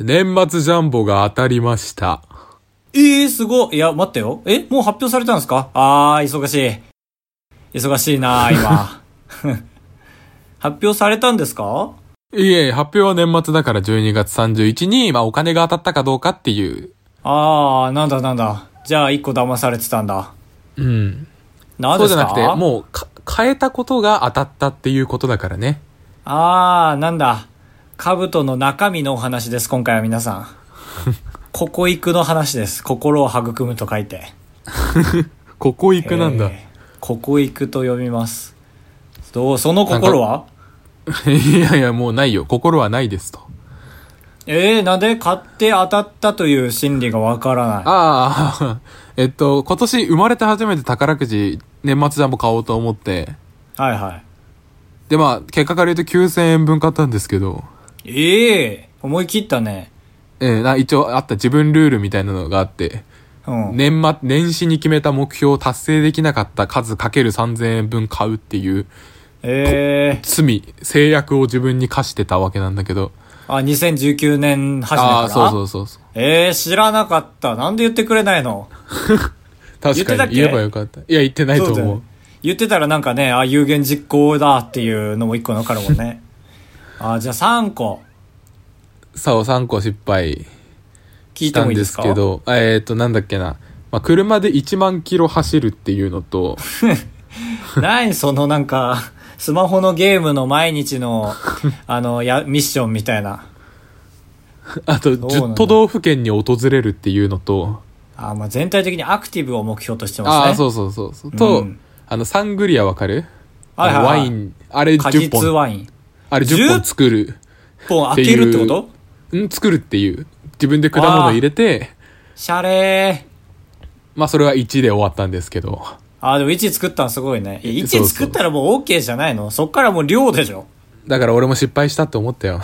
年末ジャンボが当たりました。ええー、すごい。いや、待ってよ。えもう発表されたんですか？あー、忙しい。忙しいな今。発表されたんですか？いえ、発表は年末だから12月31に、まあお金が当たったかどうかっていう。あー、なんだなんだ。じゃあ一個騙されてたんだ。うん。なんでそうじゃなくて、もうか、変えたことが当たったっていうことだからね。あー、なんだ。兜の中身のお話です、今回は皆さん。ここ行くの話です。心を育むと書いて。ここ行くなんだ。えーここ行くと読みます。どう、その心は？いやいや、もうないよ。心はないですと。えー、なんで買って当たったという心理がわからない？ああ、えっと、今年生まれて初めて宝くじ、年末ジャンボ買おうと思って、はいはい。で、まあ、結果から言うと9000円分買ったんですけど、ええ思い切ったね。えーな一応あった自分ルールみたいなのがあって、うん。年末、年始に決めた目標を達成できなかった数かける3000円分買うっていうええ罪、制約を自分に課してたわけなんだけど。あ、2019年初めから？ああ、そうそうそうそう。ええ知らなかった。なんで言ってくれないの？言ってたっけ？確かに言えばよかった。いや、言ってないとそうだよ思う。言ってたらなんかね、あ、有言実行だっていうのも一個わかるもんね。あ、じゃあ3個。さお3個失敗聞いしてたんでもいいですけど、えっ、と、なんだっけな。まあ、車で1万キロ走るっていうのと、何そのなんか、スマホのゲームの毎日の、あの、や、ミッションみたいな。あとうなんだ10都道府県に訪れるっていうのと、あ、まあ全体的にアクティブを目標としてますね。ああ、そうそうそうそう。と、うんあの、サングリアわかる？はいはいはいあのワイン、あれ果10本、実ワイン。あれ10本作る。一本開けるってこと？ん作るっていう。自分で果物入れて、シャレー。まあそれは1で終わったんですけど。あ、でも1作ったのすごいね。いや1そうそう作ったらもう OK じゃないの？そっからもう量でしょ？だから俺も失敗したって思ったよ。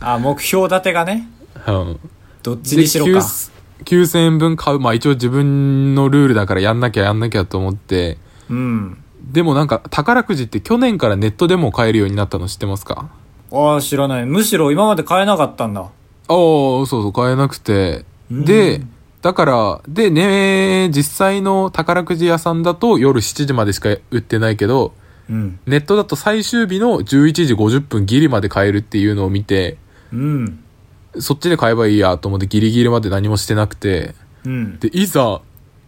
あ、目標立てがね。うん。どっちにしろか。9 9000円分買う。まあ一応自分のルールだからやんなきゃやんなきゃと思って。うん。でもなんか宝くじって去年からネットでも買えるようになったの知ってますか？ああ、知らない。むしろ今まで買えなかったんだ。ああ、そうそう、買えなくて。で、だから、でね、実際の宝くじ屋さんだと夜7時までしか売ってないけど、うん。ネットだと最終日の11時50分ギリまで買えるっていうのを見て、うん。そっちで買えばいいやと思ってギリギリまで何もしてなくて、うん。で、いざ、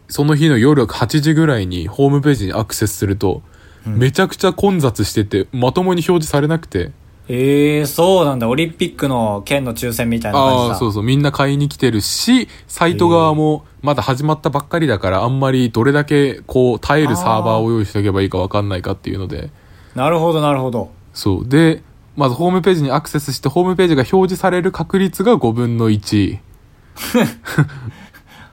その日の夜8時ぐらいにホームページにアクセスすると、めちゃくちゃ混雑してて、まともに表示されなくて、ええー、そうなんだ。オリンピックの県の抽選みたいな感じだ。ああ、そうそう、みんな買いに来てるし、サイト側もまだ始まったばっかりだから、あんまりどれだけこう耐えるサーバーを用意しておけばいいかわかんないかっていうので、なるほど、なるほど。そう。で、まずホームページにアクセスして、ホームページが表示される確率が5分の1。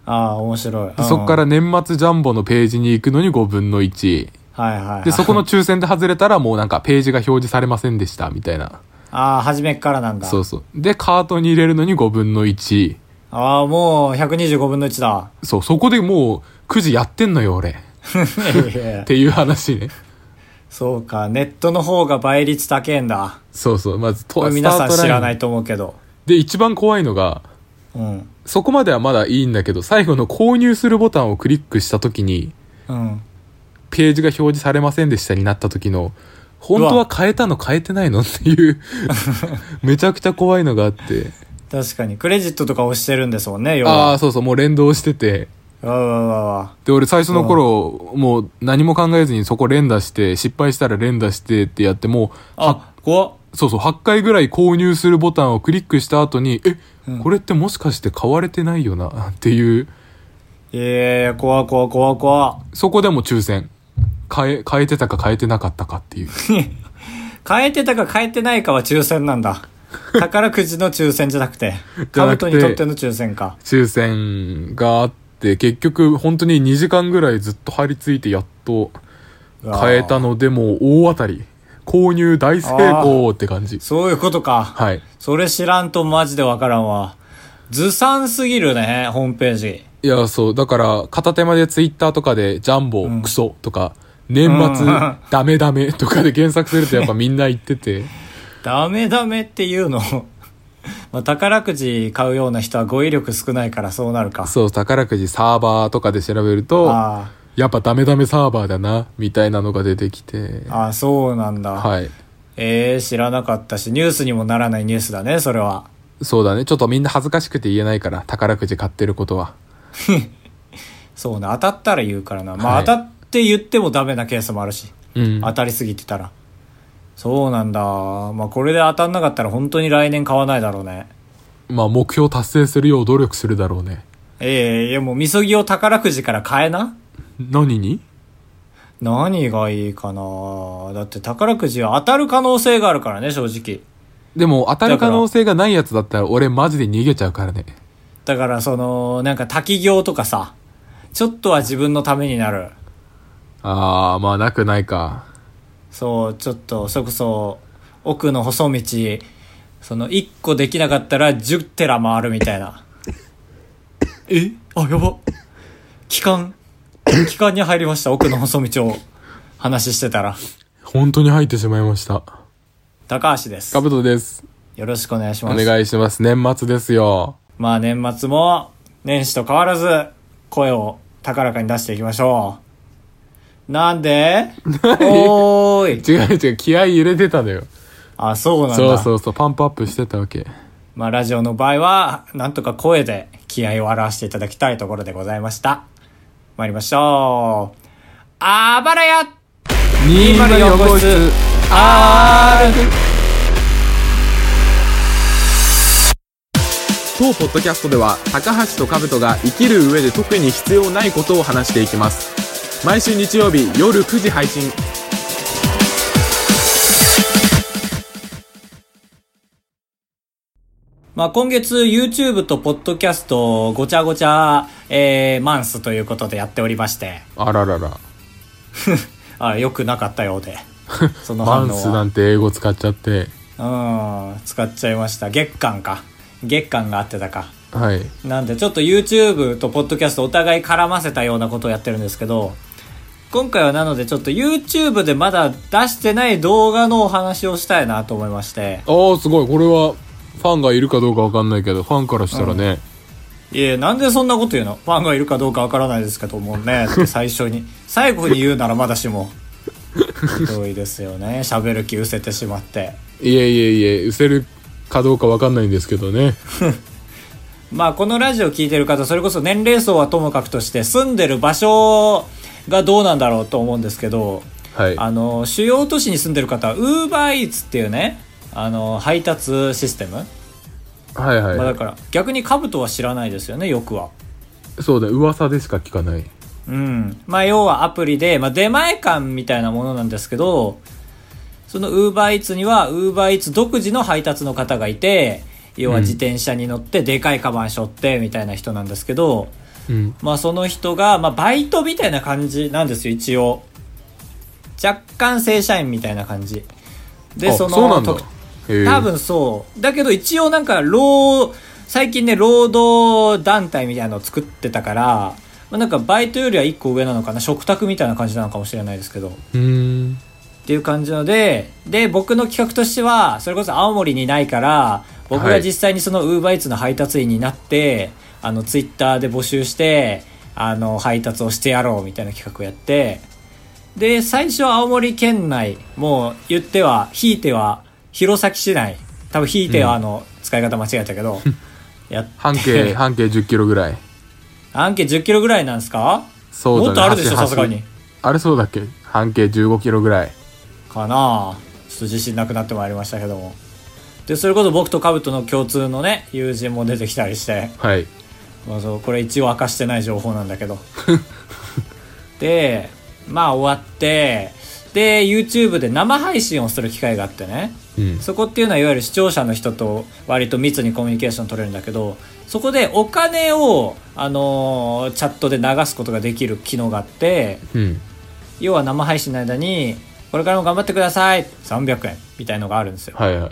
ああ、面白い。でそっから年末ジャンボのページに行くのに5分の1。はいはい、はい。で、そこの抽選で外れたらもうなんかページが表示されませんでした、みたいな。ああ、初めっからなんだ。そうそう。で、カートに入れるのに5分の1。ああ、もう125分の1だ。そう、そこでもうくじやってんのよ、俺。っていう話ね。そうか、ネットの方が倍率高えんだ。そうそう。まず、と皆さん知らないと思うけど。で、一番怖いのが、うん。そこまではまだいいんだけど、最後の購入するボタンをクリックした時に、うん。ページが表示されませんでしたになった時の、本当は変えたの変えてないのっていう、めちゃくちゃ怖いのがあって。確かに。クレジットとか押してるんですもんね、要あは。あ、そうそう、もう連動してて。わわわわわ。で、俺最初の頃、もう何も考えずにそこ連打して、失敗したら連打してってやって、もう、はあ、怖っ。そうそう、8回ぐらい購入するボタンをクリックした後に、え、これってもしかして買われてないよな、っていう、ええー、怖怖怖怖。そこでも抽選。変え、変えてたか変えてなかったかっていう。変えてたか変えてないかは抽選なんだ。宝くじの抽選じゃなくて、カブトにとっての抽選か。抽選があって、結局本当に2時間ぐらいずっと張り付いてやっと変えたのでもう大当たり。購入大成功って感じ。そういうことか。はい。それ知らんとマジでわからんわ。ずさんすぎるね、ホームページ。いや、そう。だから、片手間でツイッターとかで、ジャンボ、クソとか、年末、うん ダメダメとかで検索するとやっぱみんな言ってて。ダメダメっていうの。まあ、宝くじ買うような人は語彙力少ないからそうなるか。そう、宝くじサーバーとかで調べると、あやっぱダメダメサーバーだな、みたいなのが出てきて。あ、そうなんだ。はい。ええ知らなかったし、ニュースにもならないニュースだね、それは。そうだね。ちょっとみんな恥ずかしくて言えないから、宝くじ買ってることは。そうね、当たったら言うからな。まあ、はい当たって言ってもダメなケースもあるし。うん。当たりすぎてたら。そうなんだ。まあ、これで当たんなかったら本当に来年買わないだろうね。まあ、目標達成するよう努力するだろうね。ええいやもう、みそぎを宝くじから買えな何に？何がいいかな？だって宝くじは当たる可能性があるからね、正直。でも、当たる可能性がないやつだったら、俺マジで逃げちゃうからね。だから、その、なんか滝行とかさ、ちょっとは自分のためになる。あー、まあ、なくないか。そう、ちょっと、それこそ、奥の細道、その、1個できなかったら10テラ回るみたいな。え？あ、やば。期間、期間に入りました、奥の細道を話してたら。本当に入ってしまいました。高橋ですか。ぶとです。よろしくお願いしおます。願いします。年末ですよ。まあ年末も年始と変わらず声を高らかに出していきましょう。なんで？おーい。違う違う、気合い入れてたのよ。あ、そうなんだ。そうそうそう、パンプアップしてたわけ。まあラジオの場合は、なんとか声で気合を表していただきたいところでございました。参りましょう。あばらや204号室 R! 当ポッドキャストでは高橋と兜が生きる上で特に必要ないことを話していきます毎週日曜日夜9時配信まあ今月 YouTube とポッドキャストごちゃごちゃ、えー、マンスということでやっておりまして。あららら あ、良くなかったようで。そのマ反応は。ンスなんて英語使っちゃってうん、使っちゃいました。月間か。月間があってたか。はいなんでちょっと YouTube とポッドキャストお互い絡ませたようなことをやってるんですけど、今回はなのでちょっと YouTube でまだ出してない動画のお話をしたいなと思いまして。ああすごいこれはファンがいるかどうかわかんないけどファンからしたらね、いや、なんでそんなこと言うの？ファンがいるかどうかわからないですけどもね、っ て最初に。最後に言うならまだしも。ひどいですよね。喋る気失せてしまって。いえいえいえ失せるかどうかわかんないんですけどね まあこのラジオ聞いてる方、それこそ年齢層はともかくとして住んでる場所がどうなんだろうと思うんですけど、はいあの、主要都市に住んでる方は UberEats っていうね、あの、配達システム、はいはい、まあだから逆に兜は知らないですよね、よくは。そうだ噂でしか聞かないうん。まあ要はアプリで、まあ出前館みたいなものなんですけど、その UberEats には UberEats 独自の配達の方がいて、要は自転車に乗ってでかいカバン背負ってみたいな人なんですけど、うんまあその人が、まあバイトみたいな感じなんですよ、一応。若干正社員みたいな感じ。で、あその、そう多分そう。だけど一応なんか、労、最近ね、労働団体みたいなのを作ってたから、まあ、なんかバイトよりは一個上なのかな、食卓みたいな感じなのかもしれないですけど。うーんっていう感じので、で、僕の企画としては、それこそ青森にないから、僕が実際にその UberEats の配達員になって、あの、ツイッターで募集して、あの、配達をしてやろうみたいな企画をやって、で、最初は青森県内、もう言っては、ひいては、弘前市内、多分ひいてはあの、使い方間違えたけど、やって、半径 半径1 0キロぐらい。半径10キロぐらいなんですか？そうだね。もっとあるでしょ、端さすがに。あれそうだっけ？半径1 5キロぐらい。かな。ちょっと自信なくなってまいりましたけども。で、それこそ僕とカブトの共通のね、友人も出てきたりして、はい。まあ、そうこれ一応明かしてない情報なんだけど。で、まあ終わって、で、YouTube で生配信をする機会があってね。うんそこっていうのはいわゆる視聴者の人と割と密にコミュニケーション取れるんだけど、そこでお金を、あのーチャットで流すことができる機能があって、うん要は生配信の間に、これからも頑張ってください !300 円みたいのがあるんですよ。はいはい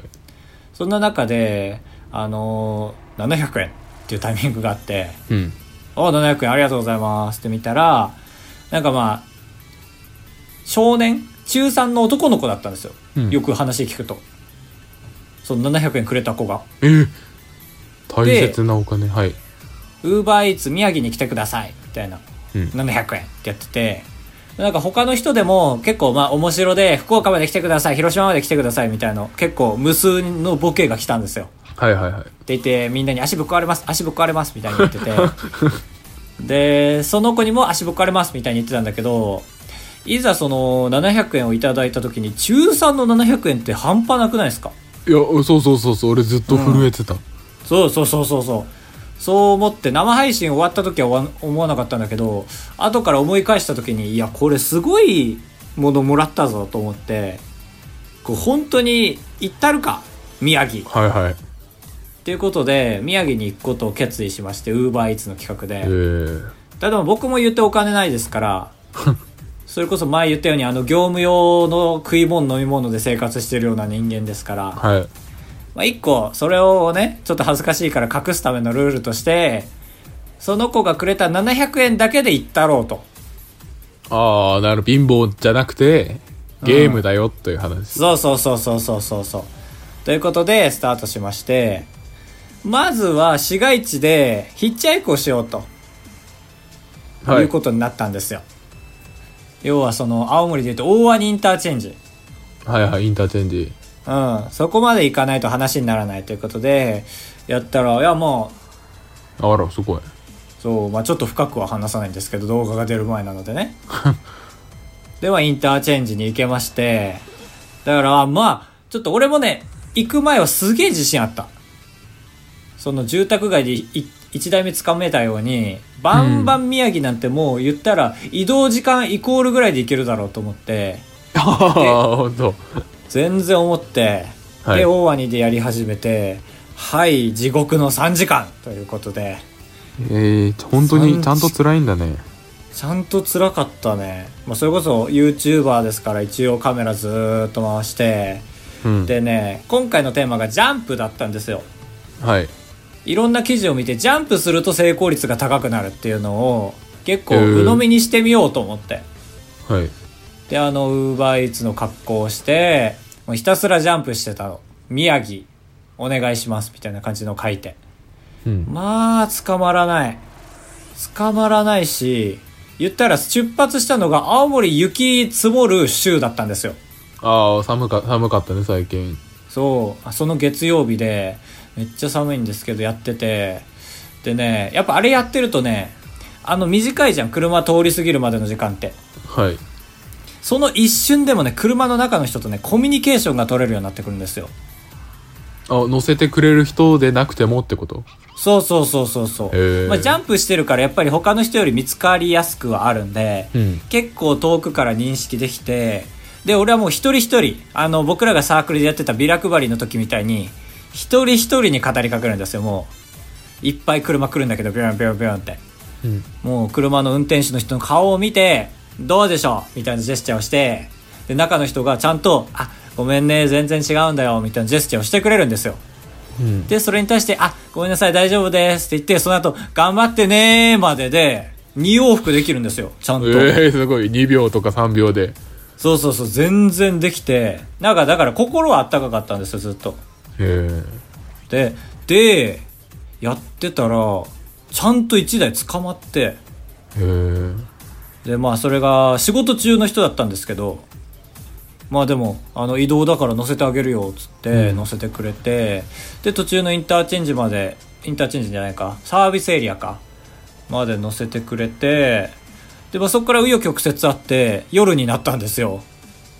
そんな中で、あのー700円っていうタイミングがあって、うんお700円ありがとうございますって見たら、なんかまあ、少年中3の男の子だったんですよ。うん。よく話聞くと。その700円くれた子が。えー。大切なお金。はい。ウーバーイーツ宮城に来てください。みたいな。うん。700円ってやってて。なんか他の人でも結構まあ面白で福岡まで来てください。広島まで来てください。みたいな結構無数のボケが来たんですよ。はいはいはい。って言ってみんなに足ぶっ壊れます。足ぶっ壊れます。みたいに言ってて。でその子にも足ぶっ壊れます。みたいに言ってたんだけどいざその700円をいただいた時に中3の700円って半端なくないですか？いやそうそうそうそう俺ずっと震えてた、そうそうそうそうそう。そう思って生配信終わった時は思わなかったんだけど後から思い返した時にいやこれすごいものもらったぞと思ってこう本当に行ったるか？宮城。はいはい。っていうことで宮城に行くことを決意しましてウーバーイーツの企画えでー、ただ僕も言ってお金ないですから それこそ前言ったようにあの業務用の食い物飲み物で生活してるような人間ですから。はい。まあ、一個それをねちょっと恥ずかしいから隠すためのルールとしてその子がくれた700円だけで行ったろうと。ああなる貧乏じゃなくてゲームだよという話、そうそうそうそうそうそうそう。ということでスタートしまして。まずは市街地でヒッチハイクをしようと。はい。いうことになったんですよ、要はその青森でいうと大鰐インターチェンジ。はいはいインターチェンジ。うん。そこまで行かないと話にならないということでやったらいやもうあらすごい。そうまあちょっと深くは話さないんですけど動画が出る前なのでね。ではインターチェンジに行けましてだからまあちょっと俺もね行く前はすげえ自信あった。その住宅街で一1台目つかめたようにバンバン宮城なんてもう言ったら移動時間イコールぐらいでいけるだろうと思って。本当。全然思って、はい、で大兄でやり始めてはい地獄の3時間ということで。えー、本当にちゃんと辛いんだね。ちゃんと辛かったね、まあ、それこそ YouTuber ですから一応カメラずっと回して、うん、でね今回のテーマがジャンプだったんですよ。はい。いろんな記事を見てジャンプすると成功率が高くなるっていうのを結構鵜呑みにしてみようと思って。はいで、あの、ウーバーイーツの格好をして、もうひたすらジャンプしてたの。宮城、お願いします、みたいな感じの書いて。うんまあ、捕まらない。捕まらないし、言ったら出発したのが青森雪積もる週だったんですよ。ああ寒か寒かったね最近そう、あその月曜日で、めっちゃ寒いんですけどやってて、でね、やっぱあれやってるとね、あの短いじゃん、車通り過ぎるまでの時間って。はいその一瞬でもね、車の中の人とね、コミュニケーションが取れるようになってくるんですよ。あ乗せてくれる人でなくてもってこと？そうそうそうそうそう。まあ、ジャンプしてるからやっぱり他の人より見つかりやすくはあるんで、うん結構遠くから認識できて、で、俺はもう一人一人、あの、僕らがサークルでやってたビラ配りの時みたいに、一人一人に語りかけるんですよ、もう。いっぱい車来るんだけど、ビュンビュンビュンって。うんもう車の運転手の人の顔を見て、どうでしょう？みたいなジェスチャーをして、で、中の人がちゃんと、あ、ごめんね、全然違うんだよ、みたいなジェスチャーをしてくれるんですよ。うんで、それに対して、あ、ごめんなさい、大丈夫ですって言って、その後、頑張ってねーまでで、2往復できるんですよ、ちゃんと。えー、すごい2秒とか3秒でそうそうそう、全然できて、なんかだから心はあったかかったんですよ、ずっと。で、で、やってたら、ちゃんと1台捕まって、で、まあそれが仕事中の人だったんですけど、まあでも、あの移動だから乗せてあげるよ、つってうん。乗せてくれて、で、途中のインターチェンジまで、インターチェンジじゃないか、サービスエリアか、まで乗せてくれて、で、まあそこから紆余曲折あって、夜になったんですよ。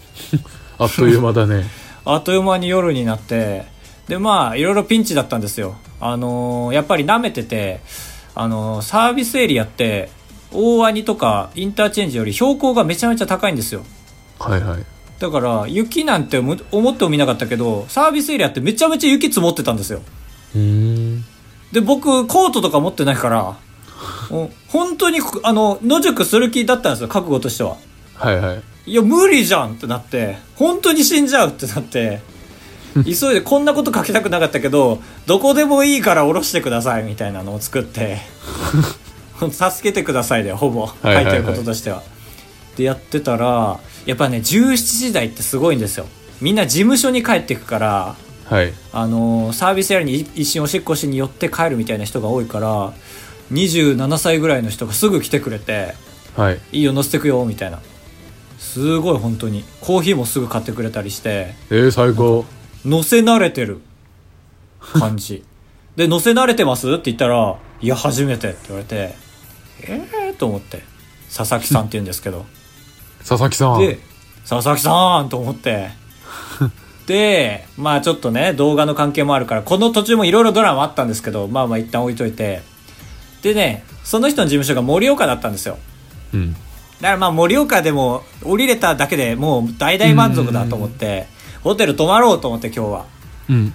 あっという間だね。あっという間に夜になって、で、まあ、いろいろピンチだったんですよ。あのーやっぱり舐めてて、あのーサービスエリアって、大鰐とかインターチェンジより標高がめちゃめちゃ高いんですよ。はいはいだから、雪なんて思思ってもみなかったけど、サービスエリアってめちゃめちゃ雪積もってたんですよ。うーんで、僕、コートとか持ってないから、本当に、あの、野宿する気だったんですよ、覚悟としては。はいはいいや、無理じゃんってなって、本当に死んじゃうってなって、急いでこんなこと書きたくなかったけど、どこでもいいから下ろしてくださいみたいなのを作って、助けてくださいで、ほぼ、書はいてることとしては。で、やってたら、やっぱね、17時台ってすごいんですよ。みんな事務所に帰ってくから、はい。あのーサービスエリアに一瞬おしっこしに寄って帰るみたいな人が多いから27歳ぐらいの人がすぐ来てくれてはい。「いいよ乗せてくよ」みたいなすごい本当にコーヒーもすぐ買ってくれたりしてえー、最高。乗せ慣れてる。感じ。で乗せ慣れてます？って言ったら「いや初めて」って言われてええー、と思って。佐々木さんって言うんですけど。佐々木さん。で佐々木さんと思って。でまあちょっとね動画の関係もあるからこの途中もいろいろドラマあったんですけどまあまあ一旦置いといて。でねその人の事務所が盛岡だったんですよ。うん。だからまあ盛岡でも降りれただけでもう大々満足だと思ってホテル泊まろうと思って今日は。うん。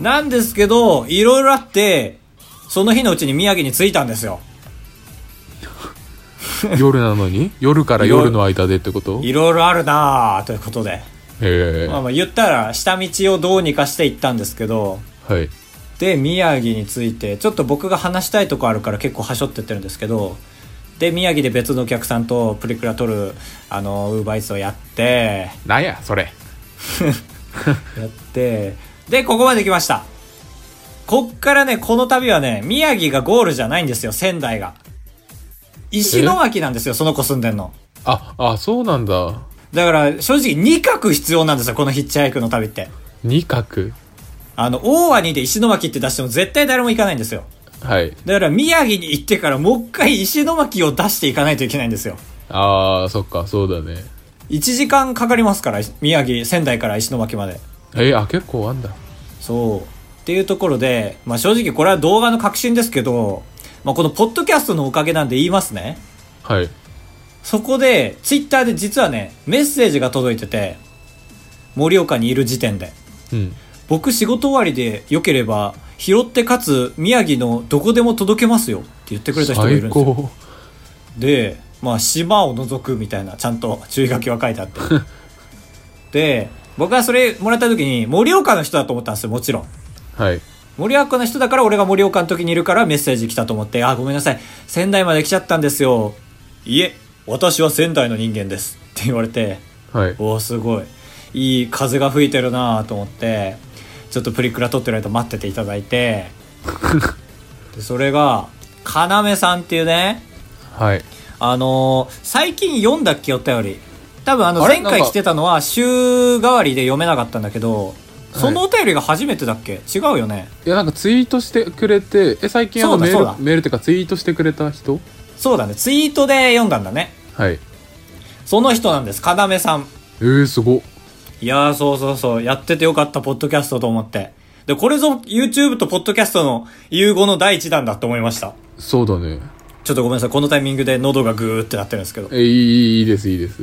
なんですけどいろいろあってその日のうちに宮城に着いたんですよ。夜なのに？夜から夜。の間でってこと？いろいろあるなあということで。へえ。まあまあ言ったら下道をどうにかして行ったんですけどはい。で宮城についてちょっと僕が話したいとこあるから結構はしょってってるんですけどで宮城で別のお客さんとプリクラ撮るあのウーバーイーツをやってなんや、それ。やってでここまで来ましたこっからねこの旅はね宮城がゴールじゃないんですよ仙台が石巻なんですよその子住んでんのあ、あ、そうなんだ。だから正直2角必要なんですよこのヒッチハイクの旅って二角？あの大鰐で石巻って出しても絶対誰も行かないんですよはい。だから宮城に行ってからもう一回石巻を出していかないといけないんですよ。ああ、そっか、そうだね。1時間かかりますから、宮城、仙台から石巻まで。えー、あ、結構あんだ。そう。っていうところで、まあ正直これは動画の革新ですけど、まあこのポッドキャストのおかげなんで言いますね。はい。そこで、ツイッターで実はね、メッセージが届いてて、盛岡にいる時点で。うん。僕仕事終わりで良ければ、拾ってかつ宮城のどこでも届けますよって言ってくれた人がいるん最ですよ。高。で、まあ、島を除くみたいな、ちゃんと注意書きは書いてあって。で、僕はそれもらった時に、盛岡の人だと思ったんですよ、もちろん。はい。盛岡の人だから俺が盛岡の時にいるからメッセージ来たと思って、あ、ごめんなさい、仙台まで来ちゃったんですよ。いえ、私は仙台の人間です。って言われて、はい。おおすごい。いい風が吹いてるなと思って、ちょっとプリクラ撮ってる間待ってていただいて、でそれが、かなめさんっていうね、はい。あのー最近読んだっけお便り。多分あの前回来てたのは週替わりで読めなかったんだけど、そのお便りが初めてだっけ？違うよね。いや、なんかツイートしてくれて、え、最近あのメール、メールっていうかツイートしてくれた人？そうだね。ツイートで読んだんだね。はい。その人なんです。かなめさん。えー、すごっ。いやー、そうそうそう。やっててよかった、ポッドキャストと思って。で、これぞ YouTube とポッドキャストの融合の第一弾だと思いました。そうだね。ちょっとごめんなさい。このタイミングで喉がグーってなってるんですけど。え、いい、いいです、いいです。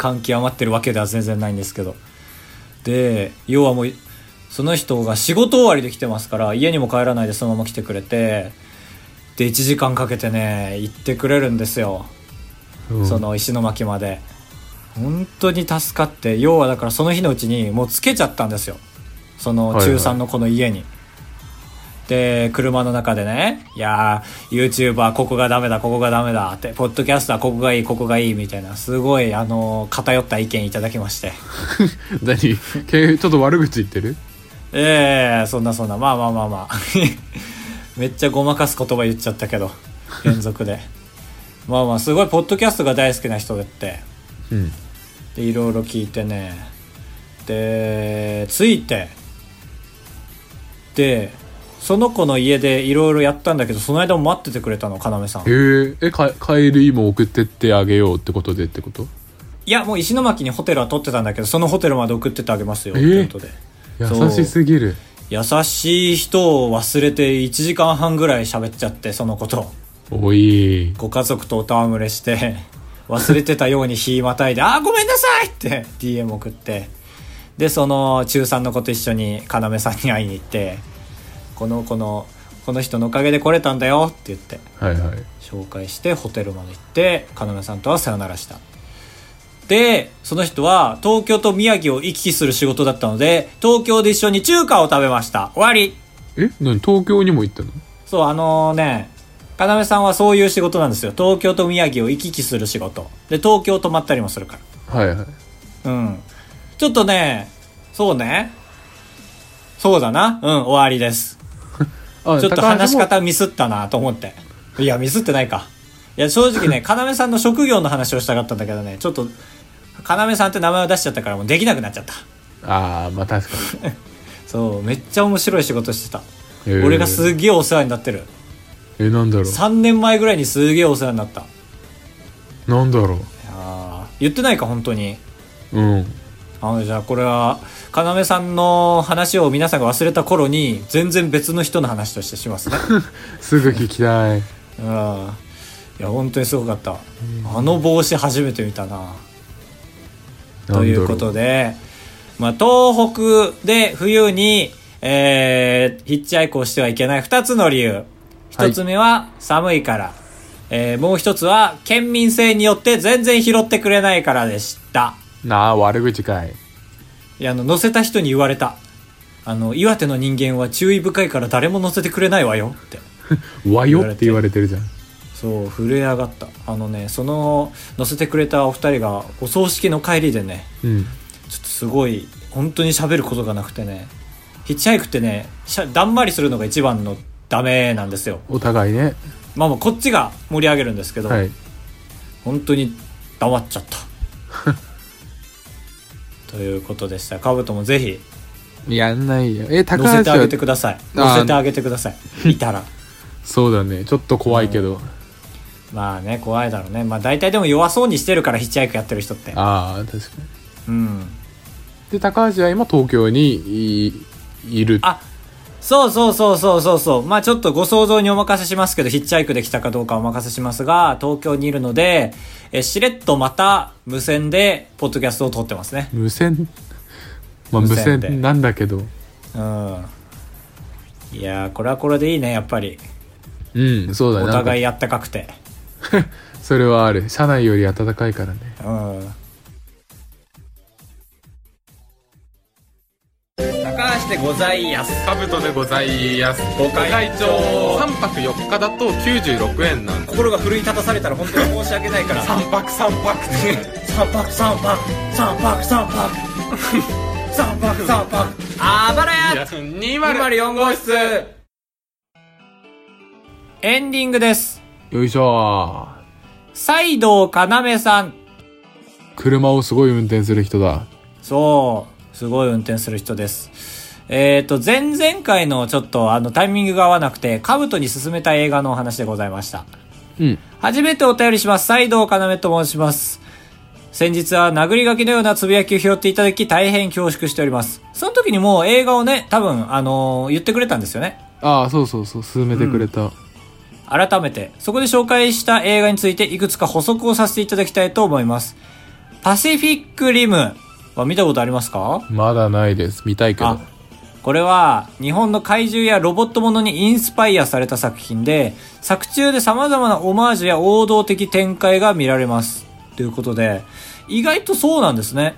感極まってるわけでは全然ないんですけどで要はもうその人が仕事終わりで来てますから家にも帰らないでそのまま来てくれてで1時間かけてね行ってくれるんですよ、うんその石巻まで本当に助かって要はだからその日のうちにもうつけちゃったんですよその中3の子の家に、で車の中でね「いやー YouTuber ここがダメだここがダメだ」って「ポッドキャスターここがいいここがいい」みたいなすごいあの偏った意見いただきまして。何？け ちょっと悪口言ってる？ええそんなそんな。まあまあまあまあ。めっちゃごまかす言葉言っちゃったけど連続で。まあまあすごいポッドキャストが大好きな人でって。うん。でいろいろ聞いてね。で着いて。でその子の家でいろいろやったんだけどその間も待っててくれたの要さん。へえ、え、か、帰りも送ってってあげようってことでってこと？いやもう石巻にホテルは取ってたんだけどそのホテルまで送ってってあげますよってえことで、優しすぎる。優しい人を忘れて1時間半ぐらい喋っちゃってそのこと。おい。ご家族とお戯れして忘れてたように日またいで「あーごめんなさい!」って DM 送って。でその中3の子と一緒に要さんに会いに行って「この子のこの人のおかげで来れたんだよ」って言ってはいはい。紹介してホテルまで行って要さんとはさよならした。でその人は東京と宮城を行き来する仕事だったので東京で一緒に中華を食べました。終わり。え？何？東京にも行ったの？そうあのね要さんはそういう仕事なんですよ。東京と宮城を行き来する仕事。で東京泊まったりもするかはいはい。らうん。ちょっとねそうね。そうだな。うん、終わりです。ょっと話し方ミスったなと思って。いや、ミスってないか。いや、正直ね、要さんの職業の話をしたかったんだけどね、ちょっと、要さんって名前を出しちゃったからもうできなくなっちゃった。ああまあ確か そう、めっちゃ面白い仕事してた。に、えー俺がすげえお世話になってる。えなんだろ3年前ぐらいにすげえお世話になった。いうなんだろやー言ってないか、本当に。ううんあのじゃあこれは要さんの話を皆さんが忘れた頃に全然別の人の話としてしますね。すぐ聞きたい。うん。いや本当にすごかった。あの帽子初めて見たな。ということで、まあ、東北で冬に、えーヒッチハイクをしてはいけない2つの理由。1つ目は寒いから、えーもう1つは県民性によって全然拾ってくれないからでしたなあ悪口かいいや、あの、乗せた人に言われた。あの、岩手の人間は注意深いから誰も乗せてくれないわよって。わよって言われてるじゃんそう、震え上がった。あのね、その、乗せてくれたお二人が、お葬式の帰りでね、うんちょっとすごい、本当に喋ることがなくてね、ヒッチハイクってね、しゃだんまりするのが一番のダメなんですよ。お互いねまあまあ、こっちが盛り上げるんですけど、はい本当に黙っちゃった。ということでした。カブトもぜひ、やんないよえ高乗せてあげてください。乗せてあげてください。いたら。そうだねちょっと怖いけどまあね、怖いだろうね。まあ大体でも弱そうにしてるからヒッチハイクやってる人って。ああ確かにうん。で高橋は今東京にいいるあ、そうそうそうそうそうそう。まあちょっとご想像にお任せしますけど、ヒッチハイクできたかどうかお任せしますが、東京にいるので、えしれっとまた無線で、ポッドキャストを撮ってますね。無線？まあ無無線で線なんだけどうん。いやー、これはこれでいいね、やっぱり。うんそうだねお互いあったかくて。か それはある車内より暖かいからねうん。でございやす。カブトでございます。ご会長。3泊4日だと96円なんで心が奮い立たされたら本当に申し訳ないから。3泊3泊。って三泊。三泊三泊。三泊三泊。三泊あばらや。204号室。エンディングです。よいしょ。西道要さん。車をすごい運転する人だ。そう。すごい運転する人ですえっ、と前々回のちょっとあのタイミングが合わなくてカブトに勧めた映画のお話でございましたうん初めてお便りします。西道要と申します。先日は殴り書きのようなつぶやきを拾っていただき大変恐縮しております。その時にもう映画をね、多分、あのー言ってくれたんですよね。ああそうそうそう勧めてくれた、改めて、そこで紹介した映画についていくつか補足をさせていただきたいと思います。パシフィックリムは見たことありますか？まだないです見たいけどあこれは日本の怪獣やロボットものにインスパイアされた作品で作中で様々なオマージュや王道的展開が見られます。ということで意外とそうなんですね。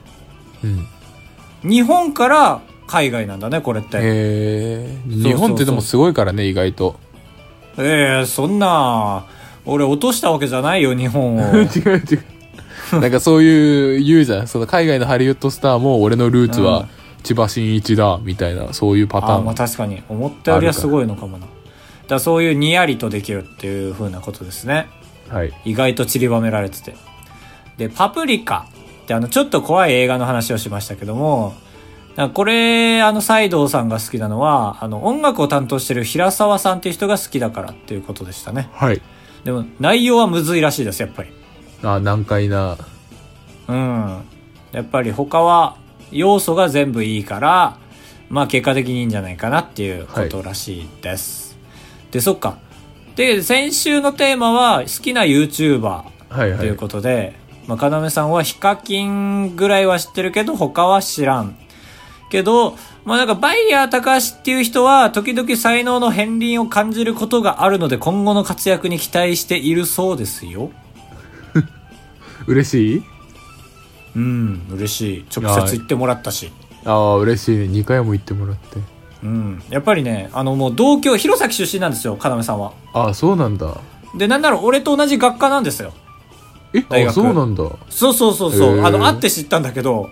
うん。日本から海外なんだねこれって。へ日本ってでもすごいからね意外と。ええそんな俺落としたわけじゃないよ日本を。違う違う。なんかそういう言うじゃん。その海外のハリウッドスターも俺のルーツうん。は千葉真一だみたいなそういうパタあーンまあ確かに思ったよりはすごいのかもなだそういうにやりとできるっていう風なことですねはい意外と散りばめられてて。で、パプリカってあの、ちょっと怖い映画の話をしましたけども、これ、あの、西藤さんが好きなのは、あの、音楽を担当してる平沢さんっていう人が好きだからっていうことでしたね。はいでも、内容はむずいらしいです、やっぱり。あ難解なうん。やっぱり他は、要素が全部いいから、まあ結果的にいいんじゃないかなっていうことらしいです。で、そっか。で、先週のテーマは、好きな YouTuber。はいはいということで、まあ、要さんはヒカキンぐらいは知ってるけど、他は知らん。けど、まあ、なんか、バイヤー高橋っていう人は、時々才能の片鱗を感じることがあるので、今後の活躍に期待しているそうですよ。嬉しい？うん、嬉しい。直接言ってもらったし。ああ嬉しいね2回も言ってもらってうん。やっぱりね、あの、もう同郷、弘前出身なんですよ、要さんは。ああそうなんだで、なんなら俺と同じ学科なんですよ。えあ大学そうなんだそうそうそうそう。あの、会って知ったんだけど、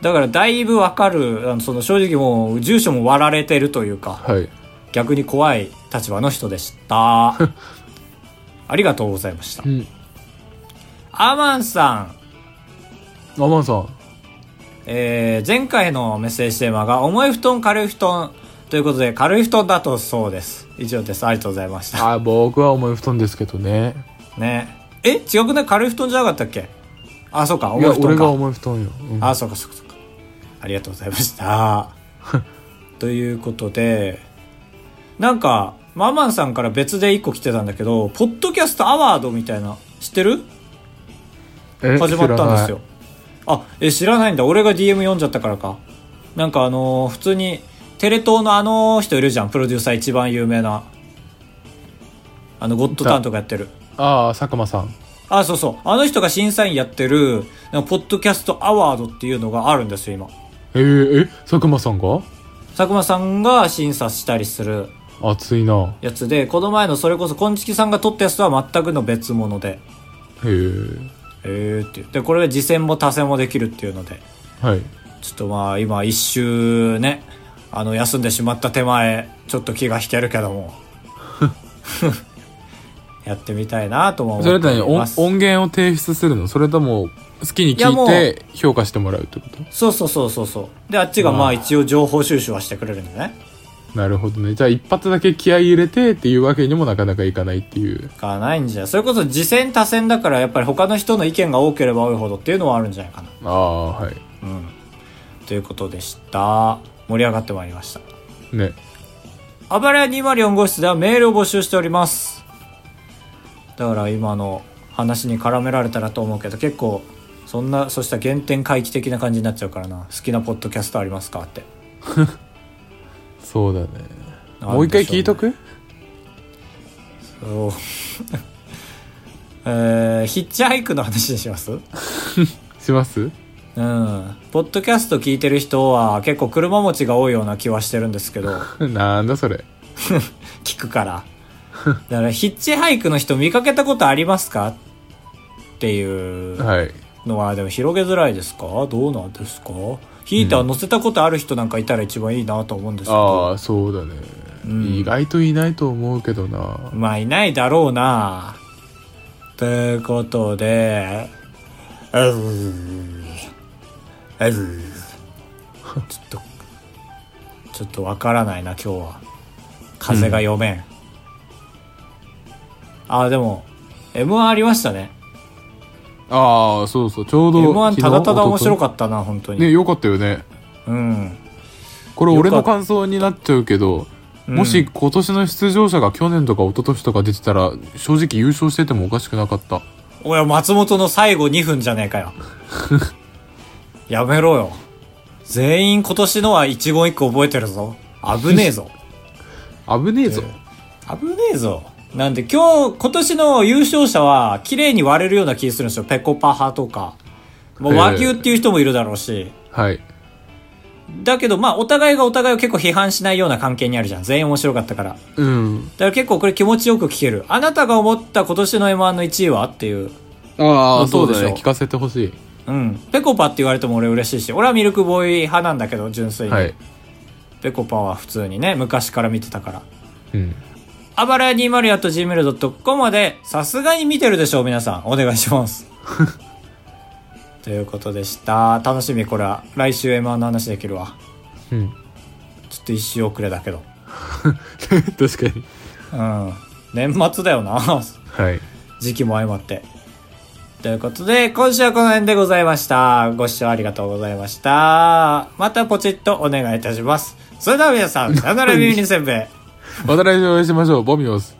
だからだいぶわかるあのその正直もう住所も割られてるというかはい。逆に怖い立場の人でした ありがとうございましたうん。アマンさんアマンさん。えー前回のメッセージテーマが重い布団軽い布団。ということで軽い布団だとそうです。以上です。ありがとうございました。あ、僕は重い布団ですけどね。ね。え違くない？軽い布団じゃなかったっけ？あそうか。重い布団か。重い布団よ。うん。あそうかそうかそうか。ありがとうございました。ということでなんかママンさんから別で一個来てたんだけどポッドキャストアワードみたいな知ってる？え始まったんですよあえ知らないんだ。俺が DM 読んじゃったからか。なんかあのー普通にテレ東のあの人いるじゃん。プロデューサー一番有名な。あのゴッドタンとかやってる。ああ、佐久間さん。あそうそう。あの人が審査員やってるポッドキャストアワードっていうのがあるんですよ今。えー、え、佐久間さんが？佐久間さんが審査したりする。熱いな。やつでこの前のそれこそこんちきさんが撮ったやつとは全くの別物で。へえ。えーって。でこれが次戦も多戦もできるっていうので。はい。ちょっとまあ今一周ねあの休んでしまった手前ちょっと気が引けるけども。やってみたいなとも思ってそれと何？音源を提出するの？それとも好きに聞いうて評価してもらうってこと？そうそうそうそうそう。であっちがまあ一応情報収集はしてくれるんだねなるほどね。じゃあ一発だけ気合い入れてっていうわけにもなかなかいかないっていう。がないんじゃそれこそ次戦多戦だからやっぱり他の人の意見が多ければ多いほどっていうのはあるんじゃないかなああ、はい。うんということでした盛り上がってまいりましたね。あばらや204号室ではメールを募集しておりますだから今の話に絡められたらと思うけど結構そんなそしたら原点回帰的な感じになっちゃうからな好きなポッドキャストありますかって そうだね。もう一回聞いとく？そう。えー、ヒッチハイクの話にします？します？うん。ポッドキャスト聞いてる人は結構車持ちが多いような気はしてるんですけど。なんだそれ。聞くから。だからヒッチハイクの人見かけたことありますか？っていうはい。のはでも広げづらいですか？どうなんですか？ヒーター乗せたことある人なんかいたら一番いいなと思うんですけあど。あ、そうだね、うん。意外といないと思うけどな。まあいないだろうな。ということで。うーうーちょっとちょっとわからないな今日は。風が読めん、あでも m 1ありましたねああ、そうそう。ちょうど。m 1ただただ面白っかったな本当に、ね、よかったよね。うんこれ俺の感想になっちゃうけど、うんもし今年の出場者が去年とか一昨年とか出てたら、正直優勝しててもおかしくなかった。おや松本の最後2分じゃねえかよ やめろよ全員今年のは一言一句覚えてるぞ危ねえぞ危ねえぞ。危ねえぞなんで今日今年の優勝者は綺麗に割れるような気するんですよペコパ派とかもう和牛っていう人もいるだろうし、はい。だけどまあお互いがお互いを結構批判しないような関係にあるじゃん全員面白かったからだかうん。ら結構これ気持ちよく聞けるあなたが思った今年の m 1の1位はっていうああ、どでしょう？そううだね。聞かせてほしい。うん。ペコパって言われても俺嬉しいし、俺はミルクボーイ派なんだけど、純粋に。はい。ペコパは普通にね、昔から見てたから。うん。あばらや 204.gmail.com まで、さすがに見てるでしょう、皆さん。お願いします。ということでした。楽しみ、これは。来週 M1 の話できるわ。うん。ちょっと一周遅れだけど。確かに。うん。年末だよな。はい。時期も相まって。ということで、今週はこの辺でございました。ご視聴ありがとうございました。またポチッとお願いいたします。それでは皆さん、さよなら 耳にせんべい。また来週お会いしましょう。ボミオス。